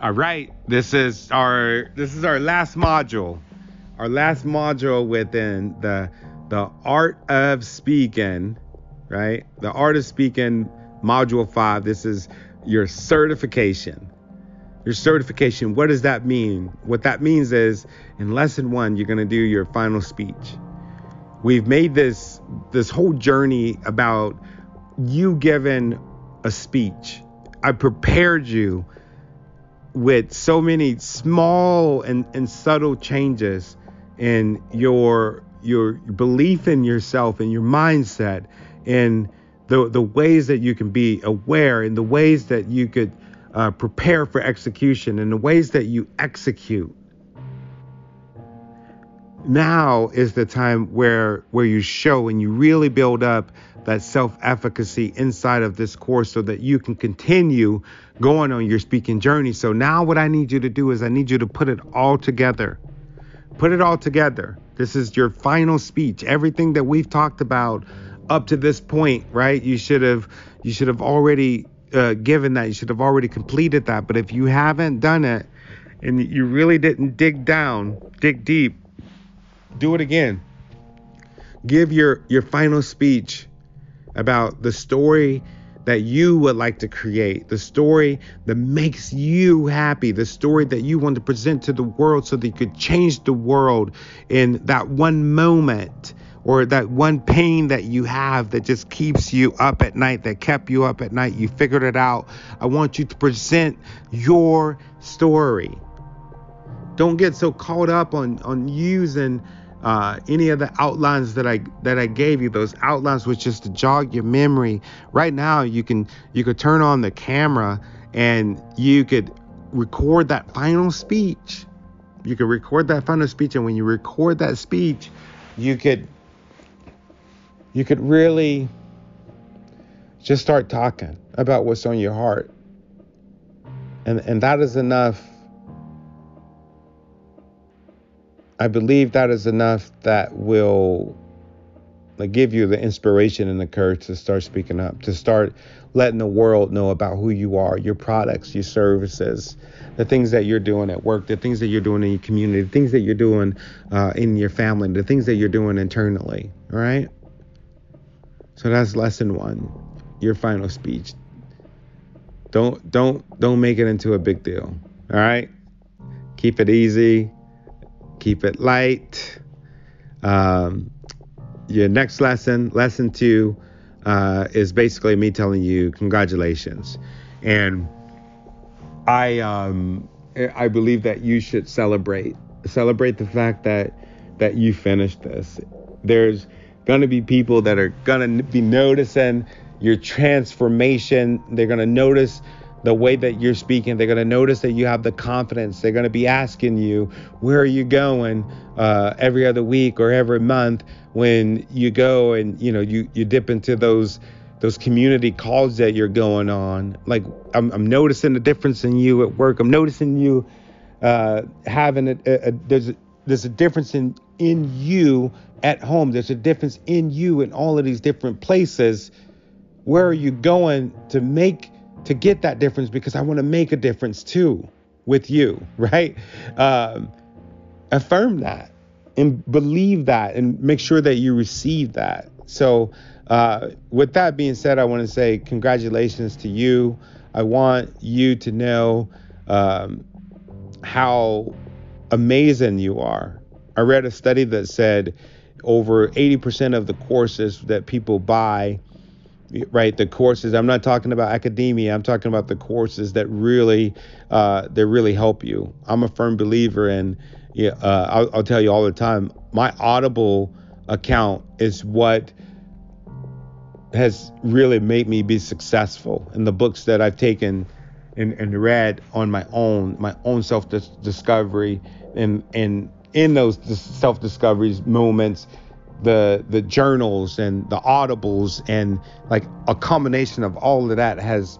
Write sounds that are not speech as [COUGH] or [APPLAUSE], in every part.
All right, this is our this is our last module, our last module within the the art of speaking, right? The art of speaking, module five. This is your certification. Your certification. What does that mean? What that means is in lesson one, you're gonna do your final speech. We've made this this whole journey about you giving a speech. I prepared you with so many small and, and subtle changes in your your belief in yourself and your mindset and the the ways that you can be aware and the ways that you could uh, prepare for execution and the ways that you execute now is the time where where you show and you really build up that self-efficacy inside of this course so that you can continue going on your speaking journey. So now what I need you to do is I need you to put it all together. Put it all together. This is your final speech. Everything that we've talked about up to this point, right? You should have you should have already uh, given that. You should have already completed that. But if you haven't done it and you really didn't dig down, dig deep, do it again. Give your your final speech about the story that you would like to create, the story that makes you happy, the story that you want to present to the world so that you could change the world in that one moment or that one pain that you have that just keeps you up at night, that kept you up at night. You figured it out. I want you to present your story. Don't get so caught up on on using uh, any of the outlines that I that I gave you, those outlines was just to jog your memory. Right now, you can you could turn on the camera and you could record that final speech. You could record that final speech, and when you record that speech, you could you could really just start talking about what's on your heart, and and that is enough I believe that is enough that will give you the inspiration and the courage to start speaking up, to start letting the world know about who you are, your products, your services, the things that you're doing at work, the things that you're doing in your community, the things that you're doing uh, in your family, the things that you're doing internally. All right. So that's lesson one, your final speech. Don't don't don't make it into a big deal. All right. Keep it easy keep it light. Um, your next lesson, lesson two, uh, is basically me telling you congratulations, and I um, I believe that you should celebrate celebrate the fact that that you finished this. There's gonna be people that are gonna be noticing your transformation. They're gonna notice the way that you're speaking. They're going to notice that you have the confidence. They're going to be asking you, where are you going uh, every other week or every month when you go and, you know, you, you dip into those those community calls that you're going on. Like I'm, I'm noticing the difference in you at work. I'm noticing you uh, having a, a, a there's a, there's a difference in in you at home. There's a difference in you in all of these different places. Where are you going to make to get that difference because I want to make a difference too with you, [LAUGHS] right? Um, affirm that and believe that and make sure that you receive that. So, uh, with that being said, I want to say congratulations to you. I want you to know um, how amazing you are. I read a study that said over 80% of the courses that people buy right the courses i'm not talking about academia i'm talking about the courses that really uh, that really help you. I'm a firm believer in yeah, uh, I'll, I'll tell you all the time my audible account is what has really made me be successful. In the books that i've taken and, and read on my own my own self discovery and and in those self discoveries moments the the journals and the audibles and like a combination of all of that has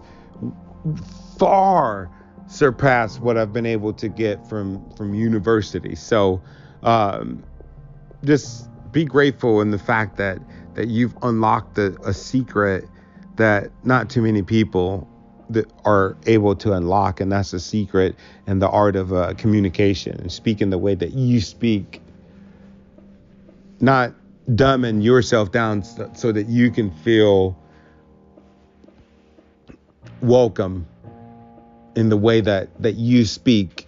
far surpassed what I've been able to get from from university. So um, just be grateful in the fact that that you've unlocked a, a secret that not too many people that are able to unlock, and that's the secret and the art of uh, communication and speaking the way that you speak. Not dumbing yourself down so, that you can feel welcome in the way that that you speak.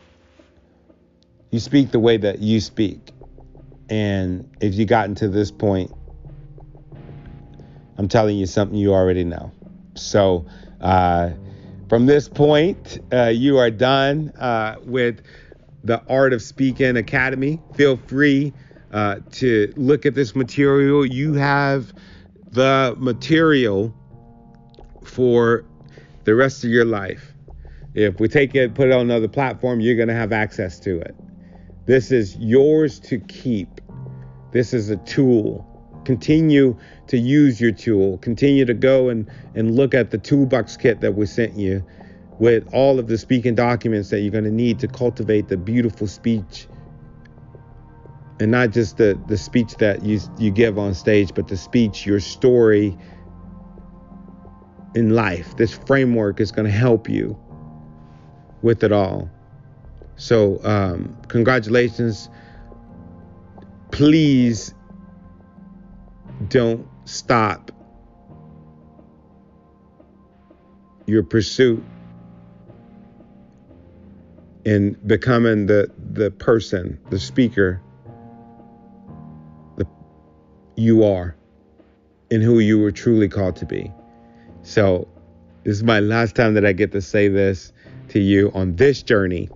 You speak the way that you speak. And if you gotten to this point, I'm telling you something you already know. So, uh, from this point, uh, you are done uh, with the Art of Speaking Academy. Feel free uh, to look at this material. You have the material for the rest of your life. If we take it, put it on another platform, you're going to have access to it. This is yours to keep. This is a tool. Continue to use your tool. Continue to go and, and look at the toolbox kit that we sent you with all of the speaking documents that you're going to need to cultivate the beautiful speech. And not just the, the speech that you, you give on stage, but the speech, your story in life. This framework is going to help you with it all. So, um, congratulations. Please don't stop your pursuit in becoming the the person, the speaker you are and who you were truly called to be. So, this is my last time that I get to say this to you on this journey.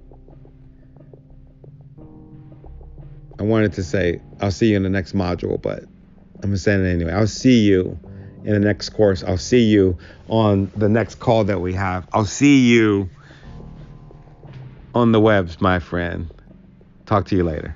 I wanted to say I'll see you in the next module, but I'm gonna say it anyway. I'll see you in the next course. I'll see you on the next call that we have. I'll see you on the webs, my friend. Talk to you later.